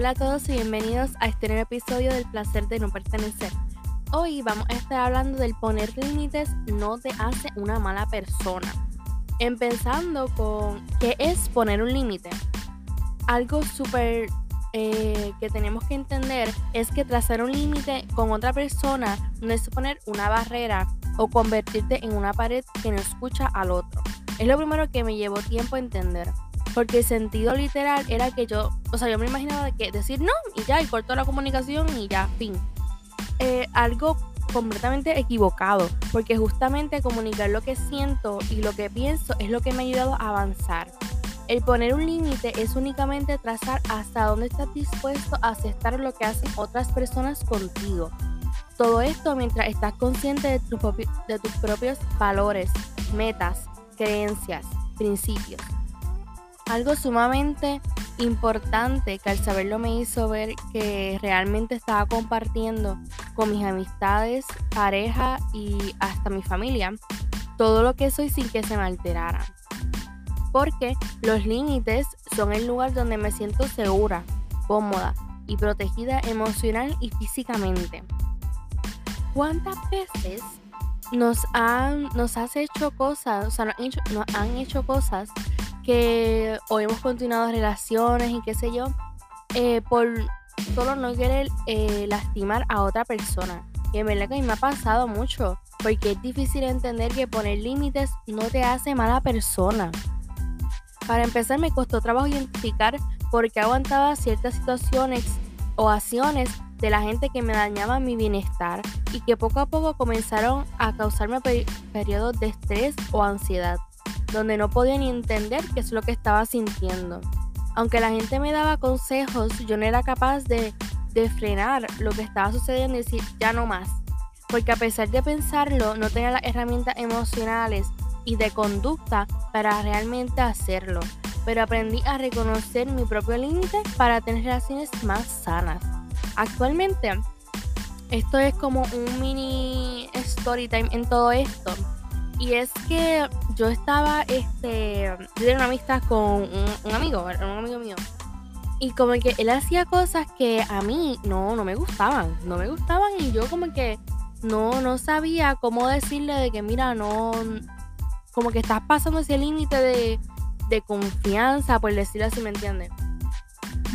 Hola a todos y bienvenidos a este nuevo episodio del placer de no pertenecer. Hoy vamos a estar hablando del poner límites no te hace una mala persona. Empezando con qué es poner un límite. Algo súper eh, que tenemos que entender es que trazar un límite con otra persona no es poner una barrera o convertirte en una pared que no escucha al otro. Es lo primero que me llevó tiempo a entender. Porque el sentido literal era que yo, o sea, yo me imaginaba que decir no y ya, y corto la comunicación y ya, fin. Eh, algo completamente equivocado, porque justamente comunicar lo que siento y lo que pienso es lo que me ha ayudado a avanzar. El poner un límite es únicamente trazar hasta dónde estás dispuesto a aceptar lo que hacen otras personas contigo. Todo esto mientras estás consciente de, de tus propios valores, metas, creencias, principios. Algo sumamente importante que al saberlo me hizo ver que realmente estaba compartiendo con mis amistades, pareja y hasta mi familia todo lo que soy sin que se me alterara. Porque los límites son el lugar donde me siento segura, cómoda y protegida emocional y físicamente. ¿Cuántas veces nos han nos has hecho cosas, o sea, nos han hecho, nos han hecho cosas que o hemos continuado relaciones y qué sé yo, eh, por solo no querer eh, lastimar a otra persona. Y en verdad que a mí me ha pasado mucho, porque es difícil entender que poner límites no te hace mala persona. Para empezar, me costó trabajo identificar por qué aguantaba ciertas situaciones o acciones de la gente que me dañaba mi bienestar y que poco a poco comenzaron a causarme periodos de estrés o ansiedad donde no podía ni entender qué es lo que estaba sintiendo. Aunque la gente me daba consejos, yo no era capaz de, frenar lo que estaba sucediendo y decir ya no más. Porque a pesar de pensarlo, no tenía las herramientas emocionales y de conducta para realmente hacerlo. Pero aprendí a reconocer mi propio límite para tener relaciones más sanas. Actualmente, esto es como un mini story time en todo esto y es que yo estaba, este, yo tenía una amistad con un, amigo, un amigo mío. Y como que él hacía cosas que a mí no, no me gustaban, no me gustaban y yo como que no, no sabía cómo decirle de que mira, no, como que estás pasando ese límite de, de confianza, por decirlo así, ¿me entiendes?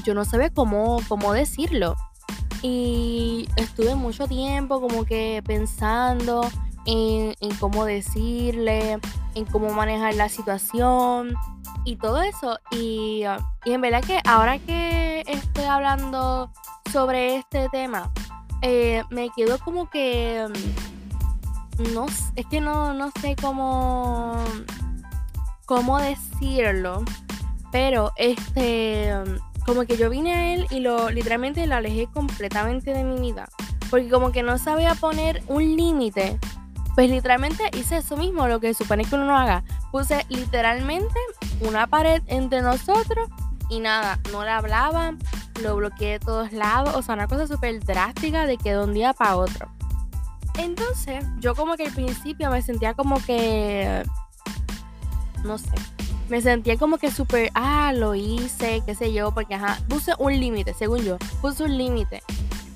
Yo no sabía cómo, cómo decirlo. Y estuve mucho tiempo como que pensando en, cómo decirle, en cómo manejar la situación y todo eso. Y, y, en verdad que ahora que estoy hablando sobre este tema, eh, me quedo como que... No, es que no, no sé cómo, cómo decirlo, pero este, como que yo vine a él y lo literalmente lo alejé completamente de mi vida, porque como que no sabía poner un límite pues literalmente hice eso mismo, lo que supone que uno no haga. Puse literalmente una pared entre nosotros y nada, no le hablaba, lo bloqueé de todos lados, o sea, una cosa súper drástica de que de un día para otro. Entonces, yo como que al principio me sentía como que, no sé, me sentía como que súper, ah, lo hice, qué sé yo, porque ajá, puse un límite, según yo, puse un límite.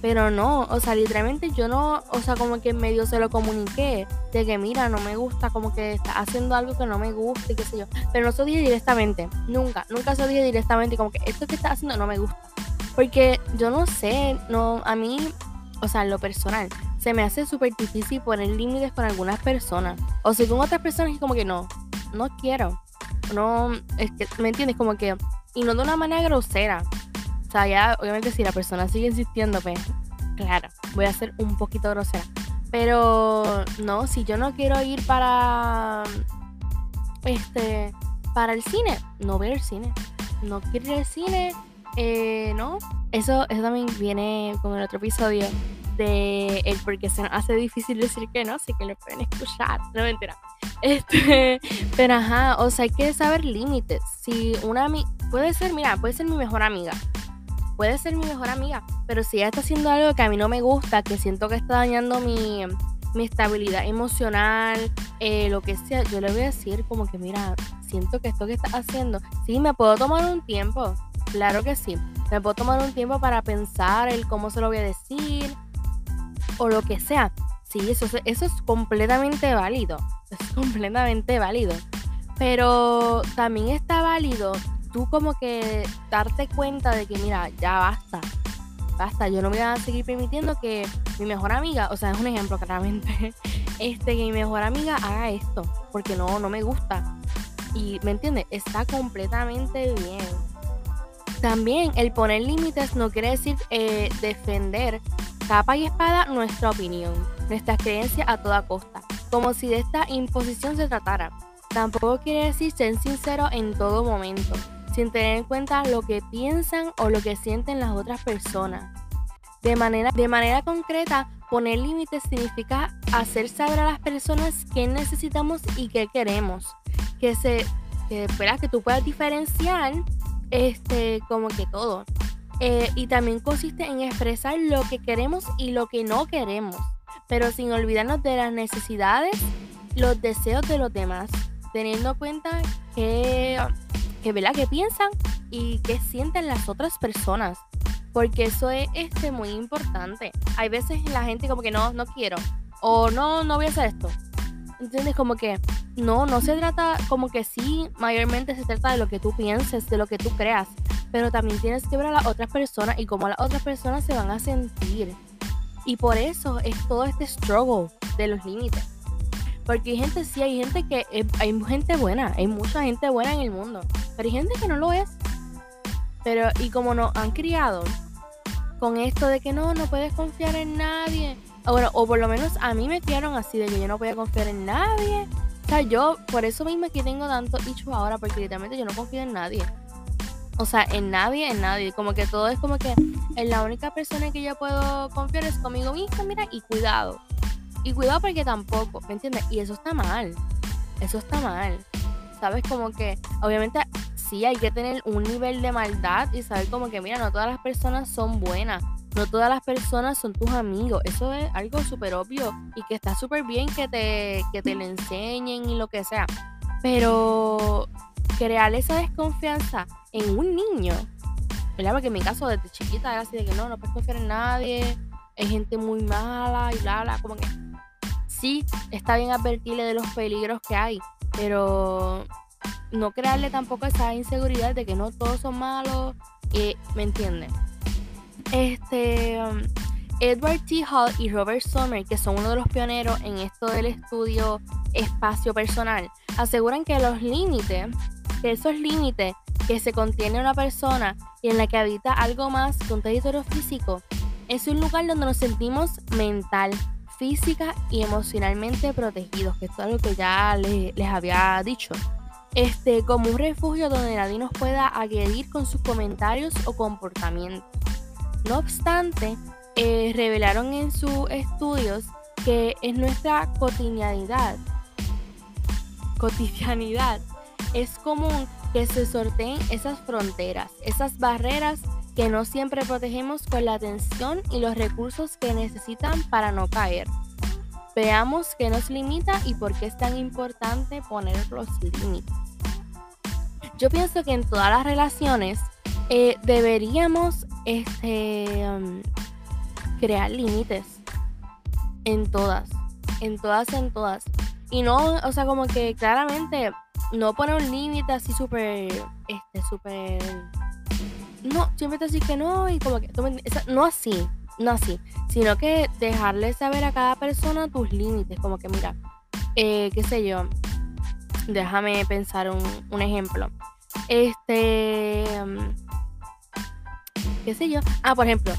Pero no, o sea, literalmente yo no, o sea, como que medio se lo comuniqué de que mira, no me gusta, como que está haciendo algo que no me gusta y qué sé yo. Pero no se lo dije directamente, nunca, nunca se lo dije directamente, como que esto que está haciendo no me gusta. Porque yo no sé, no, a mí, o sea, en lo personal, se me hace súper difícil poner límites con algunas personas. O sea, con otras personas es como que no, no quiero. No, es que, ¿me entiendes? Como que, y no de una manera grosera, o sea, ya obviamente si la persona sigue insistiendo, pues claro, voy a ser un poquito grosera. Pero no, si yo no quiero ir para este para el cine, no ver el cine. No quiero ir al cine, eh, no. Eso, eso también viene con el otro episodio de el porque se hace difícil decir que no, así que lo pueden escuchar. No mentira. Este, pero ajá, o sea, hay que saber límites. Si una amiga, puede ser, mira, puede ser mi mejor amiga puede ser mi mejor amiga, pero si ella está haciendo algo que a mí no me gusta, que siento que está dañando mi, estabilidad emocional, eh, lo que sea, yo le voy a decir como que, mira, siento que esto que estás haciendo, sí, me puedo tomar un tiempo, Claro que sí. Me puedo tomar un tiempo para pensar el cómo se lo voy a decir o lo que sea. Sí, eso, eso es completamente válido. Es completamente válido. Pero también está válido tú como que darte cuenta de que, mira, ya basta. Basta, yo no voy a seguir permitiendo que mi mejor amiga, o sea, es un ejemplo claramente, este, que mi mejor amiga haga esto, porque no, no me gusta. Y, ¿me entiendes? Está completamente bien. También el poner límites no quiere decir eh, defender capa y espada nuestra opinión, nuestras creencias a toda costa, como si de esta imposición se tratara. Tampoco quiere decir ser sincero en todo momento, sin tener en cuenta lo que piensan o lo que sienten las otras personas. De manera, de manera concreta, poner límites significa hacer saber a las personas qué necesitamos y qué queremos. Que se que, que tú puedas diferenciar este como que todo. Eh, y también consiste en expresar lo que queremos y lo que no queremos, pero sin olvidarnos de las necesidades, los deseos de los demás, teniendo en cuenta que, que, ¿verdad? que piensan y qué sienten las otras personas porque eso es este, muy importante. Hay veces la gente como que no, no quiero, o no, no voy a hacer esto. ¿Entiendes? Como que no, no se trata, como que sí, mayormente se trata de lo que tú pienses, de lo que tú creas, pero también tienes que ver a las otras personas y cómo las otras personas se van a sentir. Y por eso es todo este struggle de los límites. Porque hay gente, sí, hay gente que, hay gente buena, hay mucha gente buena en el mundo, pero hay gente que no lo es. Pero, y como nos han criado con esto de que no, no puedes confiar en nadie. O bueno, o por lo menos a mí me criaron así, de que yo no podía confiar en nadie. O sea, yo, por eso mismo es que tengo tanto issues ahora, porque literalmente yo no confío en nadie. O sea, en nadie, en nadie. Como que todo es como que en la única persona en que yo puedo confiar es conmigo misma, mira, y cuidado. Y cuidado porque tampoco, ¿me entiendes? Y eso está mal. Eso está mal. ¿Sabes? Como que, obviamente, sí hay que tener un nivel de maldad y saber como que, mira, no todas las personas son buenas, no todas las personas son tus amigos. Eso es algo súper obvio y que está súper bien que te, que te lo enseñen y lo que sea. Pero crear esa desconfianza en un niño, ¿verdad? Porque en mi caso desde chiquita era así de que no, no puedes confiar en nadie, hay gente muy mala y bla, bla, como que sí, está bien advertirle de los peligros que hay, pero no crearle tampoco esa inseguridad de que no todos son malos, y, ¿me entienden? Este, um, Edward T. Hall y Robert Sommer, que son uno de los pioneros en esto del estudio espacio personal, aseguran que los límites, que esos límites que se contiene una persona y en la que habita algo más que un territorio físico, es un lugar donde nos sentimos mental, física y emocionalmente protegidos, que esto es lo que ya les, les había dicho este, como un refugio donde nadie nos pueda agredir con sus comentarios o comportamientos. No obstante, eh, revelaron en sus estudios que es nuestra cotidianidad. Cotidianidad. Es común que se sorteen esas fronteras, esas barreras que no siempre protegemos con la atención y los recursos que necesitan para no caer. Veamos qué nos limita y por qué es tan importante poner los límites. Yo pienso que en todas las relaciones eh, deberíamos este, um, crear límites. En todas. En todas, en todas. Y no, o sea, como que claramente no poner un límite así súper, este, súper... No, siempre te decís que no y como que... No así, no así, sino que dejarle saber a cada persona tus límites, como que mira, eh, qué sé yo, déjame pensar un, ejemplo. Este, mm, qué sé yo, ah, por ejemplo,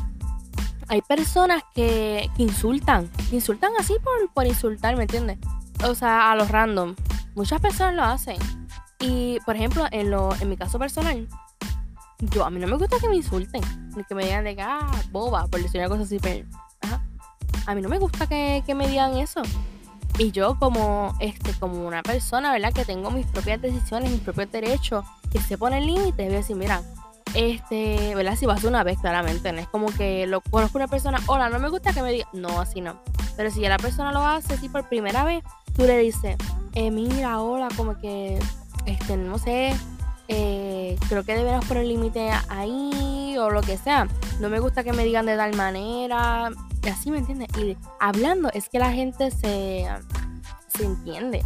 hay personas que, insultan, insultan así por, por insultar, ¿me entiendes? O sea, a los random. Muchas personas lo hacen. Y, por ejemplo, en, lo, en mi caso personal, yo a mí no me gusta que me insulten, ni que me digan de que, ah, boba, por decir una cosa así, pero, A mí no me gusta que, me digan eso. Y yo como, este, como una persona, ¿verdad? Que tengo mis propias decisiones, mis propios derechos, que se pone límites, voy a decir, mira, este, ¿verdad? Si vas una vez, claramente, no es como que lo conozco una persona, hola, no me gusta que me diga, no, así no. Pero si ya la persona lo hace así por primera vez, tú le dices, eh, mira, hola, como que, este, no sé, eh, creo que deberíamos poner límite ahí o lo que sea. No me gusta que me digan de tal manera. Y así me entiendes. Y hablando es que la gente se, se entiende.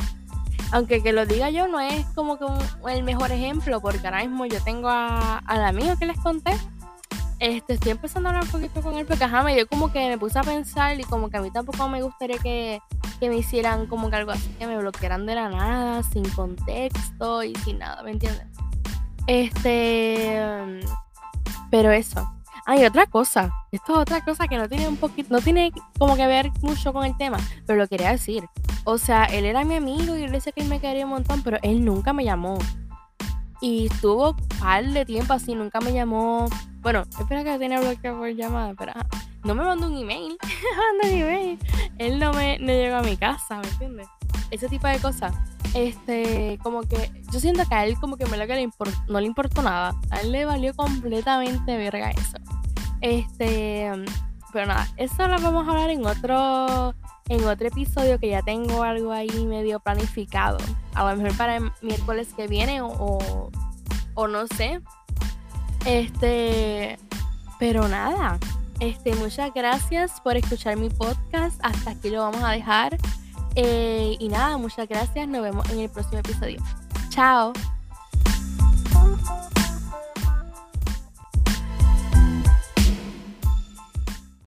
Aunque que lo diga yo no es como que el mejor ejemplo, porque ahora mismo yo tengo a, al amigo que les conté. Este, estoy empezando a hablar un poquito con él porque ajá, me dio como que me puse a pensar y como que a mí tampoco me gustaría que, que me hicieran como que algo así, que me bloquearan de la nada, sin contexto y sin nada, ¿me entiendes? Este, pero eso. Hay otra cosa. Esto es otra cosa que no tiene un poquito, no tiene como que ver mucho con el tema, pero lo quería decir. O sea, él era mi amigo y él decía que él me quería un montón, pero él nunca me llamó. Y estuvo un par de tiempo así, nunca me llamó. Bueno, espera que tenía bloqueado por llamada, pero no me mandó un email. mandó un email. Él no me no llegó a mi casa, ¿me entiendes? Ese tipo de cosas este, como que yo siento que a él como que me lo que le no le importó nada. A él le valió completamente verga eso. Este, pero nada, eso lo vamos a hablar en otro en otro episodio que ya tengo algo ahí medio planificado. A lo mejor para el miércoles que viene o, o no sé. Este, pero nada. Este, muchas gracias por escuchar mi podcast. Hasta aquí lo vamos a dejar. Eh, y nada, muchas gracias. Nos vemos en el próximo episodio. Chao.